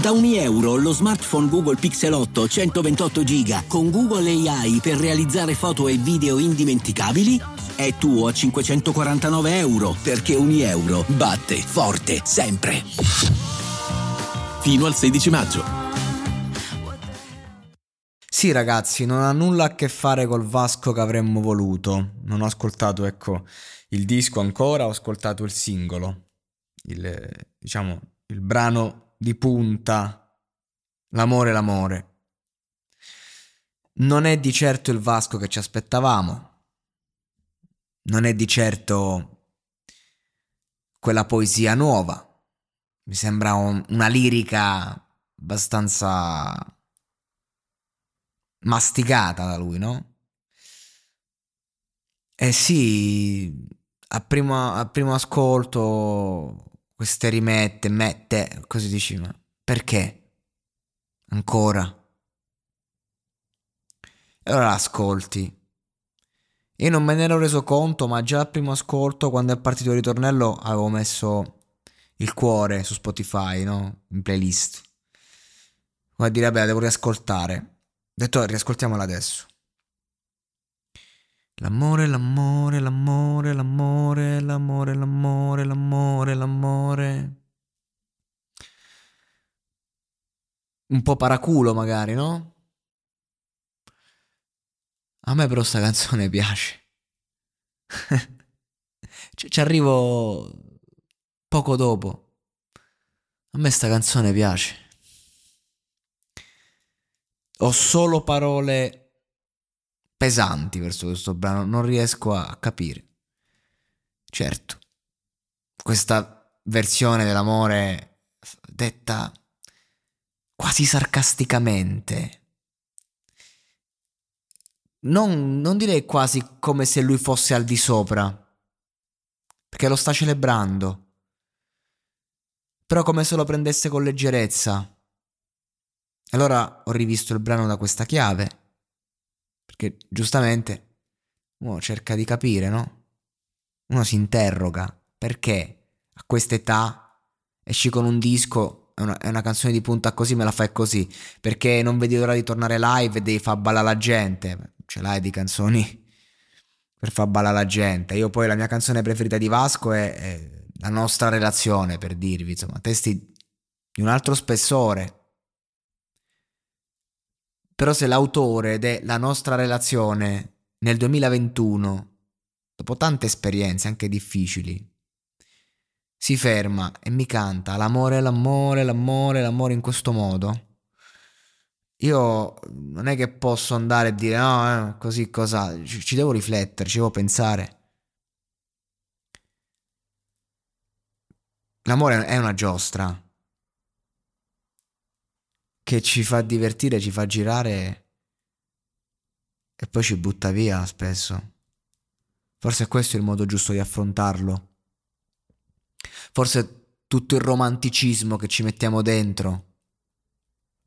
Da ogni euro lo smartphone Google Pixel 8 128 giga con Google AI per realizzare foto e video indimenticabili è tuo a 549 euro perché ogni euro batte forte sempre. Fino al 16 maggio. Sì, ragazzi, non ha nulla a che fare col Vasco che avremmo voluto. Non ho ascoltato, ecco, il disco ancora, ho ascoltato il singolo. Il, diciamo, il brano di punta. L'amore, l'amore. Non è di certo il Vasco che ci aspettavamo. Non è di certo quella poesia nuova. Mi sembra un, una lirica abbastanza masticata da lui, no? Eh sì, a primo, a primo ascolto queste rimette, mette, così dici, ma perché? Ancora? E allora ascolti. Io non me ne ero reso conto, ma già al primo ascolto, quando è partito il ritornello, avevo messo il cuore su Spotify, no? In playlist. Come a dire, vabbè, devo riascoltare. Detto, riascoltiamola adesso. L'amore, l'amore, l'amore, l'amore, l'amore, l'amore, l'amore, l'amore. Un po' paraculo magari, no? A me però sta canzone piace. Ci arrivo poco dopo. A me sta canzone piace. Ho solo parole pesanti verso questo brano, non riesco a capire. Certo, questa versione dell'amore detta quasi sarcasticamente. Non, non direi quasi come se lui fosse al di sopra, perché lo sta celebrando, però come se lo prendesse con leggerezza. Allora ho rivisto il brano da questa chiave perché giustamente uno cerca di capire, no? Uno si interroga perché a quest'età esci con un disco, è una, è una, canzone di punta così, me la fai così, perché non vedi l'ora di tornare live e devi far ballare la gente. Ce l'hai di canzoni per far ballare la gente. Io poi la mia canzone preferita di Vasco è, è la nostra relazione, per dirvi, insomma, testi di un altro spessore però se l'autore della nostra relazione nel 2021, dopo tante esperienze anche difficili, si ferma e mi canta l'amore, l'amore, l'amore, l'amore in questo modo, io non è che posso andare e dire no, eh, così cosa, ci, ci devo riflettere, ci devo pensare. L'amore è una giostra che ci fa divertire, ci fa girare e poi ci butta via spesso. Forse questo è il modo giusto di affrontarlo. Forse tutto il romanticismo che ci mettiamo dentro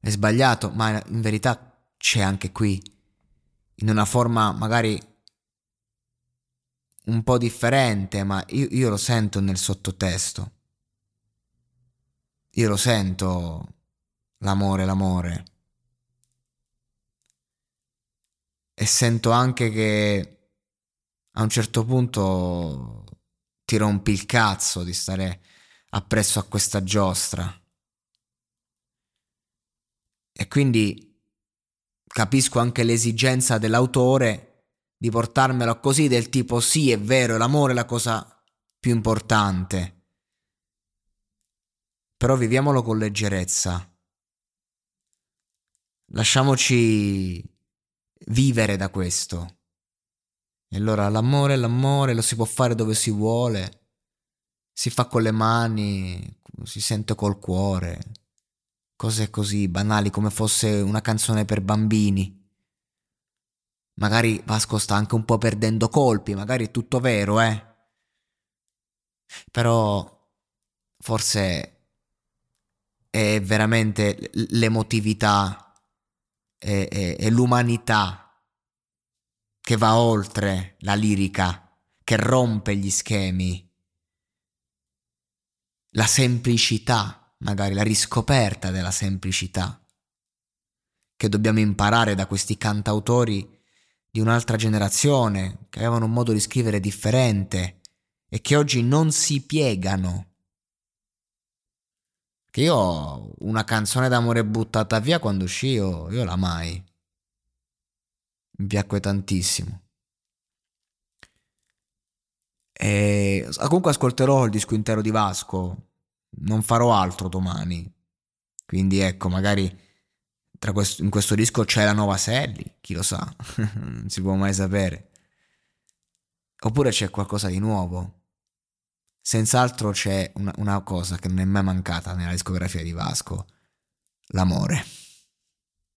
è sbagliato, ma in verità c'è anche qui, in una forma magari un po' differente, ma io, io lo sento nel sottotesto. Io lo sento l'amore, l'amore. E sento anche che a un certo punto ti rompi il cazzo di stare appresso a questa giostra. E quindi capisco anche l'esigenza dell'autore di portarmelo così del tipo sì, è vero, l'amore è la cosa più importante. Però viviamolo con leggerezza. Lasciamoci vivere da questo. E allora l'amore l'amore, lo si può fare dove si vuole, si fa con le mani, si sente col cuore, cose così banali come fosse una canzone per bambini. Magari Vasco sta anche un po' perdendo colpi, magari è tutto vero, eh. Però forse è veramente l'emotività e l'umanità che va oltre la lirica, che rompe gli schemi, la semplicità, magari la riscoperta della semplicità, che dobbiamo imparare da questi cantautori di un'altra generazione, che avevano un modo di scrivere differente e che oggi non si piegano. Che io una canzone d'amore buttata via quando uscì, io, io la mai mi piacque tantissimo. E comunque ascolterò il disco intero di Vasco, non farò altro domani. Quindi ecco, magari questo, in questo disco c'è la nuova Sally, chi lo sa, non si può mai sapere. Oppure c'è qualcosa di nuovo. Senz'altro c'è una, una cosa che non è mai mancata nella discografia di Vasco, l'amore.